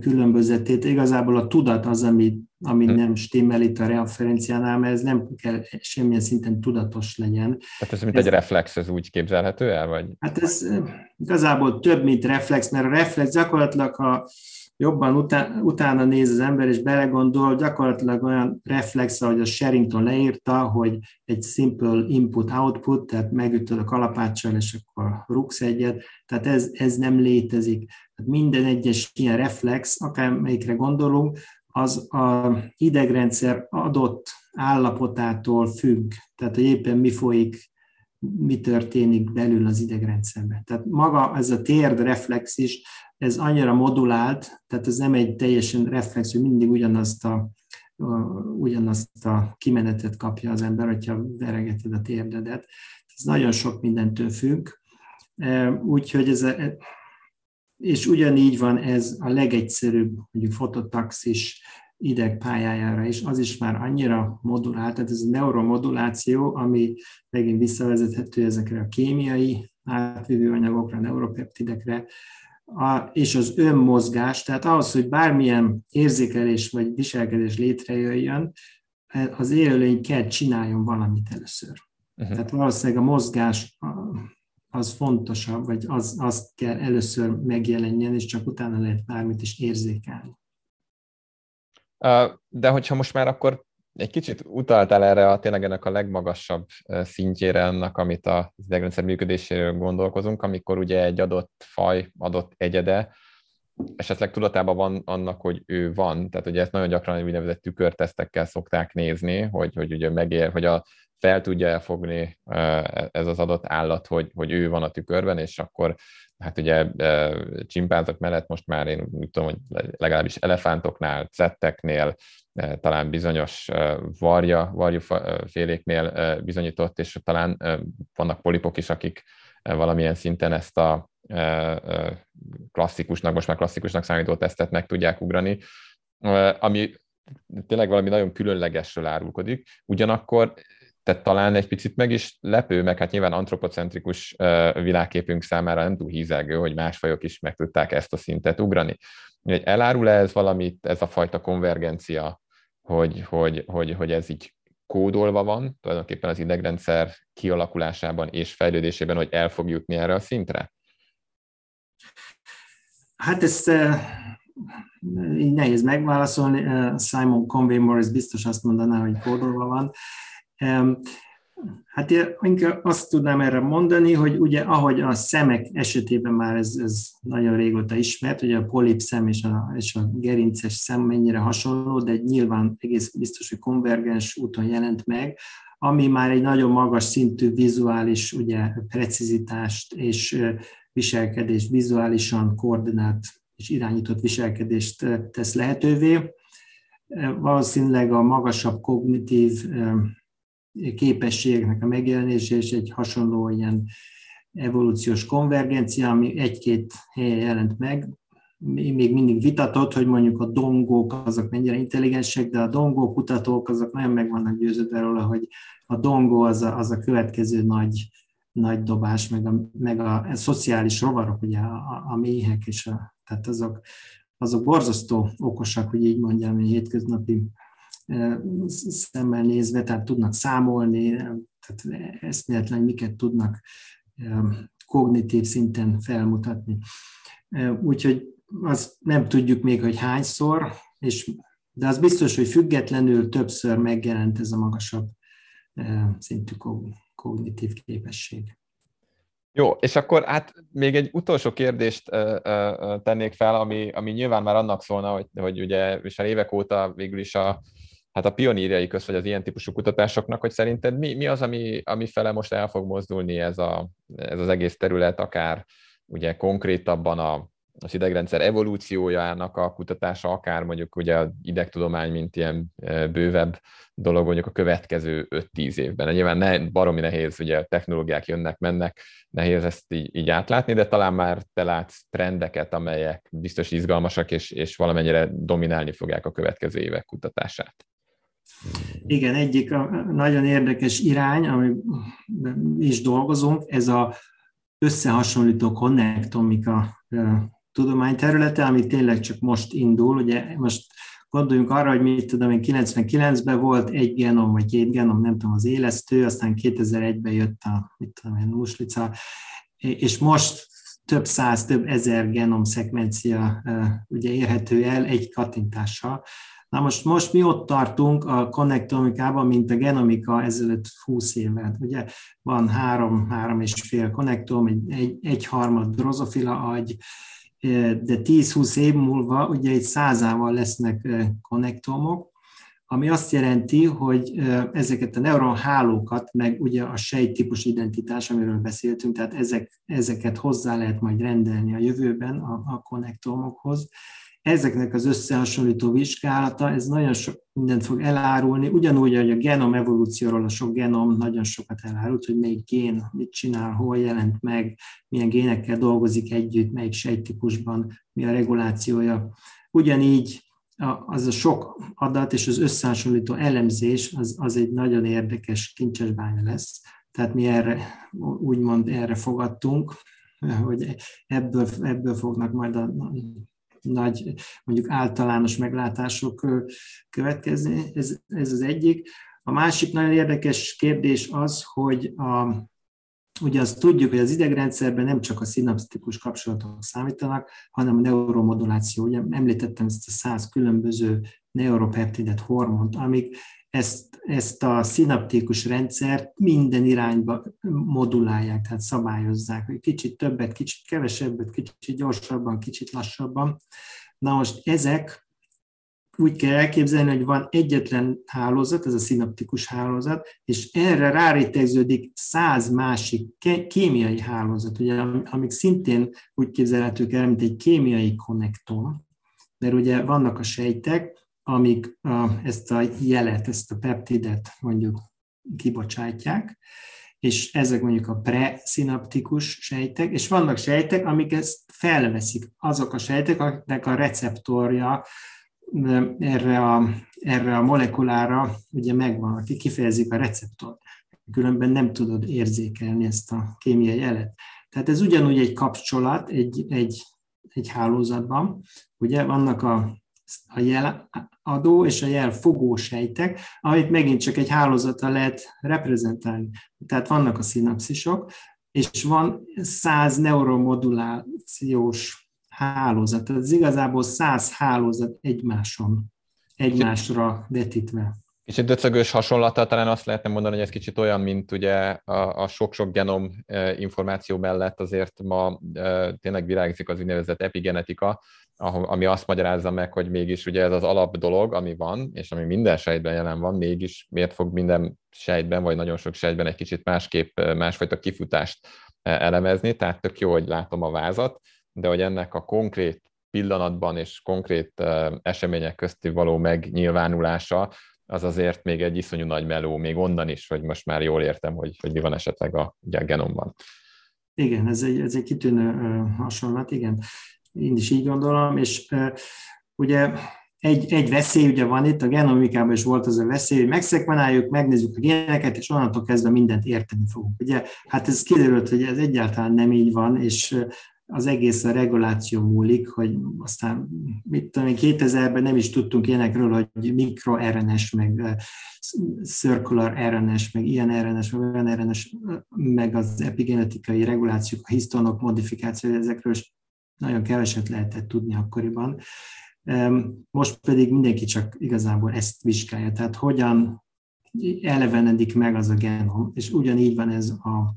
Speaker 3: különbözetét. Igazából a tudat az, ami, ami hm. nem stimmel itt a referenciánál, mert ez nem kell semmilyen szinten tudatos legyen.
Speaker 2: Tehát ez mint ez, egy reflex, ez úgy képzelhető el? Vagy?
Speaker 3: Hát ez igazából több, mint reflex, mert a reflex gyakorlatilag, ha jobban utá, utána néz az ember, és belegondol, gyakorlatilag olyan reflex, ahogy a Sherrington leírta, hogy egy simple input-output, tehát megütöd a kalapáccsal, és akkor rúgsz egyet, tehát ez, ez nem létezik. Tehát minden egyes ilyen reflex, akármelyikre gondolunk, az a idegrendszer adott állapotától függ, tehát hogy éppen mi folyik, mi történik belül az idegrendszerben. Tehát maga ez a térd reflex is ez annyira modulált, tehát ez nem egy teljesen reflex, hogy mindig ugyanazt a, ugyanazt a kimenetet kapja az ember, hogyha veregeted a térdedet. Ez nagyon sok mindentől függ. E, úgyhogy ez, a, és ugyanígy van ez a legegyszerűbb, mondjuk fototaxis idegpályájára is, az is már annyira modulált, tehát ez a neuromoduláció, ami megint visszavezethető ezekre a kémiai átvívő anyagokra, neuropeptidekre, a, és az önmozgás, tehát ahhoz, hogy bármilyen érzékelés vagy viselkedés létrejöjjön, az élőlény kell csináljon valamit először. Uh-huh. Tehát valószínűleg a mozgás az fontosabb, vagy az, azt kell először megjelenjen, és csak utána lehet bármit is érzékelni.
Speaker 2: De hogyha most már akkor egy kicsit utaltál erre a tényleg ennek a legmagasabb szintjére annak, amit az idegrendszer működéséről gondolkozunk, amikor ugye egy adott faj, adott egyede esetleg tudatában van annak, hogy ő van, tehát ugye ezt nagyon gyakran úgynevezett tükörtesztekkel szokták nézni, hogy, hogy ugye megér, hogy a, fel tudja elfogni ez az adott állat, hogy, hogy ő van a tükörben, és akkor hát ugye csimpánzok mellett most már én úgy tudom, hogy legalábbis elefántoknál, cetteknél, talán bizonyos varja, varjúféléknél bizonyított, és talán vannak polipok is, akik valamilyen szinten ezt a klasszikusnak, most már klasszikusnak számító tesztet meg tudják ugrani, ami tényleg valami nagyon különlegesről árulkodik, ugyanakkor tehát talán egy picit meg is lepő, meg hát nyilván antropocentrikus világképünk számára nem túl hízelgő, hogy más fajok is meg tudták ezt a szintet ugrani. Elárul-e ez valamit, ez a fajta konvergencia, hogy, hogy, hogy, hogy ez így kódolva van tulajdonképpen az idegrendszer kialakulásában és fejlődésében, hogy el fog jutni erre a szintre?
Speaker 3: Hát ezt így nehéz megválaszolni. Simon Conway Morris biztos azt mondaná, hogy kódolva van. Hát én inkább azt tudnám erre mondani, hogy ugye ahogy a szemek esetében már ez, ez nagyon régóta ismert, ugye a polipszem és a, és a gerinces szem mennyire hasonló, de nyilván egész biztos, hogy konvergens úton jelent meg, ami már egy nagyon magas szintű vizuális ugye, precizitást és viselkedést, vizuálisan koordinált és irányított viselkedést tesz lehetővé. Valószínűleg a magasabb kognitív képességeknek a megjelenése és egy hasonló ilyen evolúciós konvergencia, ami egy-két helyen jelent meg, még mindig vitatott, hogy mondjuk a dongók azok mennyire intelligensek, de a dongó kutatók azok nagyon meg vannak győződve róla, hogy a dongó az a, az a következő nagy, nagy dobás, meg a, meg a, a szociális rovarok, ugye a, a, a méhek, és a, tehát azok, azok borzasztó okosak, hogy így mondjam, hogy hétköznapi szemmel nézve, tehát tudnak számolni, tehát eszméletlen miket tudnak kognitív szinten felmutatni. Úgyhogy azt nem tudjuk még, hogy hányszor, és, de az biztos, hogy függetlenül többször megjelent ez a magasabb szintű kognitív képesség.
Speaker 2: Jó, és akkor hát még egy utolsó kérdést tennék fel, ami, ami nyilván már annak szólna, hogy, hogy ugye és már évek óta végül is a, hát a pionírjai köz, vagy az ilyen típusú kutatásoknak, hogy szerinted mi, mi az, ami, ami fele most el fog mozdulni ez, a, ez az egész terület, akár ugye konkrétabban a, az idegrendszer evolúciójának a kutatása, akár mondjuk ugye a idegtudomány, mint ilyen e, bővebb dolog mondjuk a következő 5-10 évben. Nyilván ne, baromi nehéz, ugye a technológiák jönnek, mennek, nehéz ezt így, így átlátni, de talán már te látsz trendeket, amelyek biztos izgalmasak, és, és valamennyire dominálni fogják a következő évek kutatását.
Speaker 3: Igen, egyik nagyon érdekes irány, ami is dolgozunk, ez a összehasonlító konnektomika tudományterülete, ami tényleg csak most indul. Ugye most gondoljunk arra, hogy mit tudom én, 99-ben volt egy genom, vagy két genom, nem tudom, az élesztő, aztán 2001-ben jött a, mit tudom én, muslica, és most több száz, több ezer genom szekvencia ugye érhető el egy kattintással. Na most, most mi ott tartunk a konnektomikában, mint a genomika ezelőtt 20 évvel. Ugye van három, három és fél konnektom, egy, egy, egy harmad drozofila agy, de 10-20 év múlva ugye egy százával lesznek konnektomok, ami azt jelenti, hogy ezeket a neuronhálókat, meg ugye a sejttípus identitás, amiről beszéltünk, tehát ezek, ezeket hozzá lehet majd rendelni a jövőben a, a konnektomokhoz, ezeknek az összehasonlító vizsgálata, ez nagyon sok mindent fog elárulni, ugyanúgy, hogy a genom evolúcióról a sok genom nagyon sokat elárult, hogy melyik gén mit csinál, hol jelent meg, milyen génekkel dolgozik együtt, melyik sejttípusban, mi a regulációja. Ugyanígy az a sok adat és az összehasonlító elemzés az, az egy nagyon érdekes kincsesbánya lesz. Tehát mi erre, úgymond erre fogadtunk, hogy ebből, ebből fognak majd a nagy, mondjuk általános meglátások következni. Ez, ez az egyik. A másik nagyon érdekes kérdés az, hogy a, ugye azt tudjuk, hogy az idegrendszerben nem csak a szinaptikus kapcsolatok számítanak, hanem a neuromoduláció. Ugye említettem ezt a száz különböző neuropeptidet, hormont, amik ezt, ezt a szinaptikus rendszert minden irányba modulálják, tehát szabályozzák, hogy kicsit többet, kicsit kevesebbet, kicsit gyorsabban, kicsit lassabban. Na most ezek úgy kell elképzelni, hogy van egyetlen hálózat, ez a szinaptikus hálózat, és erre rárétegződik száz másik kémiai hálózat, ugye, amik szintén úgy képzelhetők el, mint egy kémiai konnektor, mert ugye vannak a sejtek, amik ezt a jelet, ezt a peptidet mondjuk kibocsátják, és ezek mondjuk a preszinaptikus sejtek, és vannak sejtek, amik ezt felveszik. Azok a sejtek, akiknek a receptorja erre a, erre a molekulára ugye megvan, aki kifejezik a receptort. Különben nem tudod érzékelni ezt a kémiai jelet. Tehát ez ugyanúgy egy kapcsolat egy, egy, egy hálózatban. Ugye vannak a, a jeladó és a jelfogó sejtek, amit megint csak egy hálózata lehet reprezentálni. Tehát vannak a szinapszisok, és van 100 neuromodulációs hálózat. Ez igazából 100 hálózat egymáson, egymásra vetítve.
Speaker 2: Kicsit döcögős hasonlata, talán azt lehetne mondani, hogy ez kicsit olyan, mint ugye a, a sok-sok genom e, információ mellett azért ma e, tényleg virágzik az úgynevezett epigenetika, ami azt magyarázza meg, hogy mégis ugye ez az alap dolog, ami van, és ami minden sejtben jelen van, mégis miért fog minden sejtben, vagy nagyon sok sejtben egy kicsit másképp, másfajta kifutást elemezni, tehát tök jó, hogy látom a vázat, de hogy ennek a konkrét pillanatban és konkrét események közti való megnyilvánulása, az azért még egy iszonyú nagy meló, még onnan is, hogy most már jól értem, hogy, hogy mi van esetleg a, ugye a genomban.
Speaker 3: Igen, ez egy, ez egy kitűnő hasonlat, igen. Én is így gondolom, és ugye egy, egy veszély ugye van itt, a genomikában is volt az a veszély, hogy megszekvenáljuk, megnézzük a géneket, és onnantól kezdve mindent érteni fogunk. Ugye, hát ez kiderült, hogy ez egyáltalán nem így van, és az egész a reguláció múlik, hogy aztán mit tudom, 2000-ben nem is tudtunk ilyenekről, hogy mikroRNS, meg circular RNS, meg ilyen RNS, meg olyan RNS, meg az epigenetikai regulációk, a hisztonok modifikáció, ezekről is nagyon keveset lehetett tudni akkoriban. Most pedig mindenki csak igazából ezt vizsgálja, tehát hogyan elevenedik meg az a genom, és ugyanígy van ez a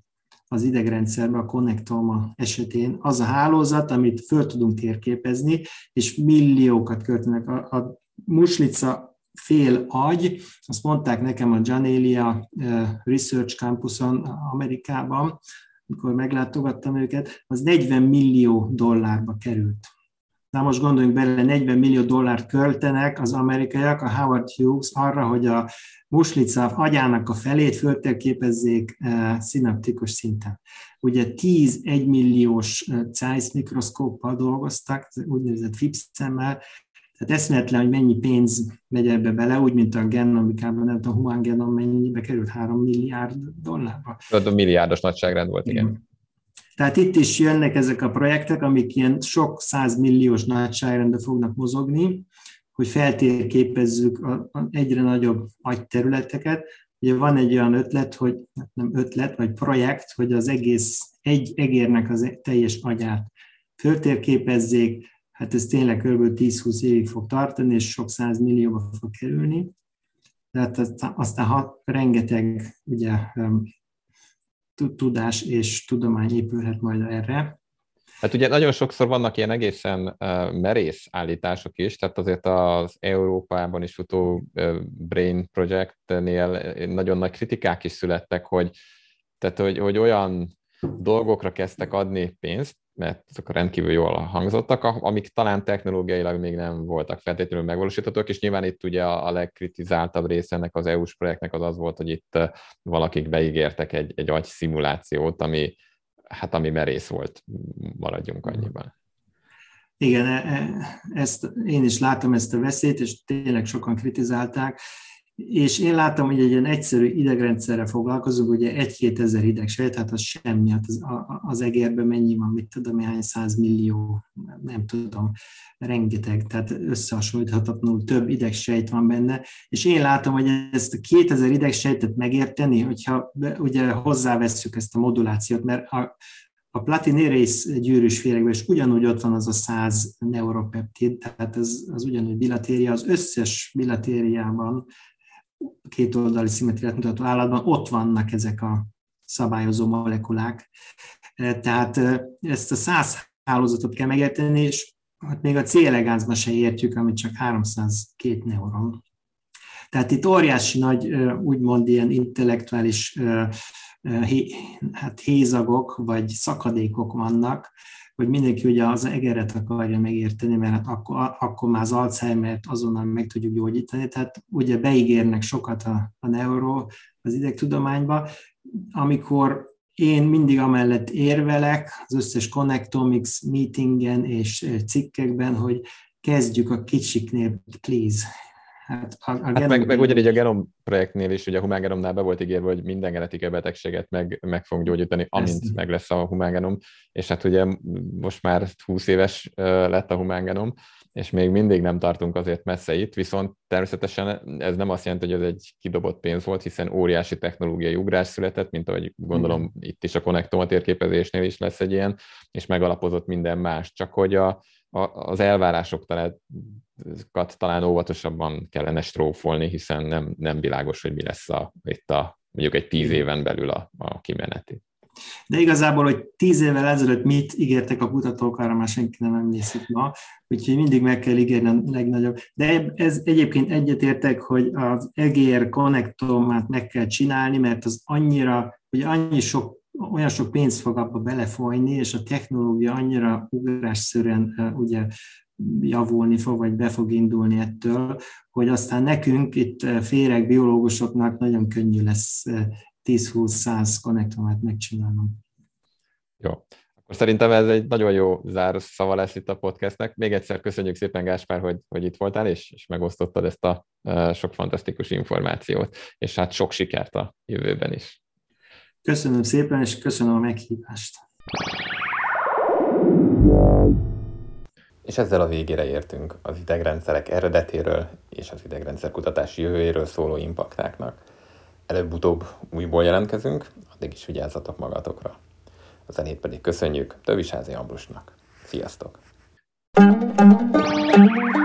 Speaker 3: az idegrendszerbe, a konnektoma esetén az a hálózat, amit föl tudunk térképezni, és milliókat költenek. A, a muslica fél agy, azt mondták nekem a Janelia Research Campuson Amerikában, amikor meglátogattam őket, az 40 millió dollárba került. Na most gondoljunk bele, 40 millió dollárt költenek az amerikaiak, a Howard Hughes arra, hogy a muslica agyának a felét föltérképezzék eh, szinaptikus szinten. Ugye 10 egymilliós eh, Zeiss mikroszkóppal dolgoztak, úgynevezett FIPS szemmel, tehát eszméletlen, hogy mennyi pénz megy ebbe bele, úgy, mint a genomikában, nem a humán genom mennyibe került, 3 milliárd dollárba.
Speaker 2: A milliárdos nagyságrend volt, igen.
Speaker 3: Tehát itt is jönnek ezek a projektek, amik ilyen sok százmilliós nagyságrendbe fognak mozogni, hogy feltérképezzük a, a egyre nagyobb agyterületeket. Ugye van egy olyan ötlet, hogy hát nem ötlet, vagy projekt, hogy az egész egy egérnek az teljes agyát föltérképezzék, hát ez tényleg kb. 10-20 évig fog tartani, és sok száz millióba fog kerülni. Tehát aztán hat, rengeteg ugye, tudás és tudomány épülhet majd erre.
Speaker 2: Hát ugye nagyon sokszor vannak ilyen egészen merész állítások is, tehát azért az Európában is futó Brain Project-nél nagyon nagy kritikák is születtek, hogy, tehát hogy, hogy olyan dolgokra kezdtek adni pénzt, mert azok rendkívül jól hangzottak, amik talán technológiailag még nem voltak feltétlenül megvalósíthatók, és nyilván itt ugye a legkritizáltabb része ennek az EU-s projektnek az az volt, hogy itt valakik beígértek egy, egy agy szimulációt, ami, hát ami merész volt, maradjunk annyiban.
Speaker 3: Igen, e, e, ezt, én is látom ezt a veszélyt, és tényleg sokan kritizálták. És én láttam, hogy egy ilyen egyszerű idegrendszerre foglalkozunk, ugye egy-két ezer idegsejt, tehát az semmi, hát az, az egérben mennyi van, mit tudom, hány millió, nem tudom, rengeteg, tehát összehasonlíthatatlanul több idegsejt van benne, és én látom, hogy ezt a 2000 idegsejtet megérteni, hogyha ugye hozzávesszük ezt a modulációt, mert a, a platinérész gyűrűs féregben is ugyanúgy ott van az a 100 neuropeptid, tehát ez az ugyanúgy bilatéria, az összes bilatériában két oldali szimmetriát mutató állatban ott vannak ezek a szabályozó molekulák. E, tehát e, ezt a száz hálózatot kell megérteni, és hát még a C elegánsban se értjük, amit csak 302 neuron. Tehát itt óriási nagy, e, úgymond ilyen intellektuális hát hézagok vagy szakadékok vannak, hogy mindenki ugye az egeret akarja megérteni, mert hát akkor, akkor már az Alzheimer-t azonnal meg tudjuk gyógyítani. Tehát ugye beígérnek sokat a, a neuro az idegtudományba, amikor én mindig amellett érvelek az összes Connectomics meetingen és cikkekben, hogy kezdjük a kicsiknél, please.
Speaker 2: Hát, a, a hát meg, meg ugyanígy a Genom projektnél is, ugye a humángenomnál be volt ígérve, hogy minden genetikai betegséget meg, meg fogunk gyógyítani, amint Ezt. meg lesz a humángenom, és hát ugye most már 20 éves lett a humángenom, és még mindig nem tartunk azért messze itt, viszont természetesen ez nem azt jelenti, hogy ez egy kidobott pénz volt, hiszen óriási technológiai ugrás született, mint ahogy gondolom Igen. itt is a Connectoma térképezésnél is lesz egy ilyen, és megalapozott minden más, csak hogy a, a, az elvárások talán, talán óvatosabban kellene strófolni, hiszen nem, nem világos, hogy mi lesz a, itt a, mondjuk egy tíz éven belül a, a kimeneti.
Speaker 3: De igazából, hogy tíz évvel ezelőtt mit ígértek a kutatók, arra már senki nem emlékszik ma, úgyhogy mindig meg kell ígérni a legnagyobb. De ez egyébként egyetértek, hogy az EGR konnektomát meg kell csinálni, mert az annyira, hogy annyi sok olyan sok pénzt fog abba belefolyni, és a technológia annyira ugrásszerűen ugye javulni fog, vagy be fog indulni ettől, hogy aztán nekünk itt féreg biológusoknak nagyon könnyű lesz 10-20-100 konnektomát megcsinálnom.
Speaker 2: Jó. Akkor szerintem ez egy nagyon jó zárszava lesz itt a podcastnek. Még egyszer köszönjük szépen, Gáspár, hogy, hogy itt voltál, és, és megosztottad ezt a uh, sok fantasztikus információt, és hát sok sikert a jövőben is.
Speaker 3: Köszönöm szépen, és köszönöm a meghívást.
Speaker 1: És ezzel a végére értünk az idegrendszerek eredetéről és az idegrendszer kutatási jövőjéről szóló impaktáknak. Előbb-utóbb újból jelentkezünk, addig is vigyázzatok magatokra. A zenét pedig köszönjük Tövisázi Ambrusnak. Sziasztok! thank you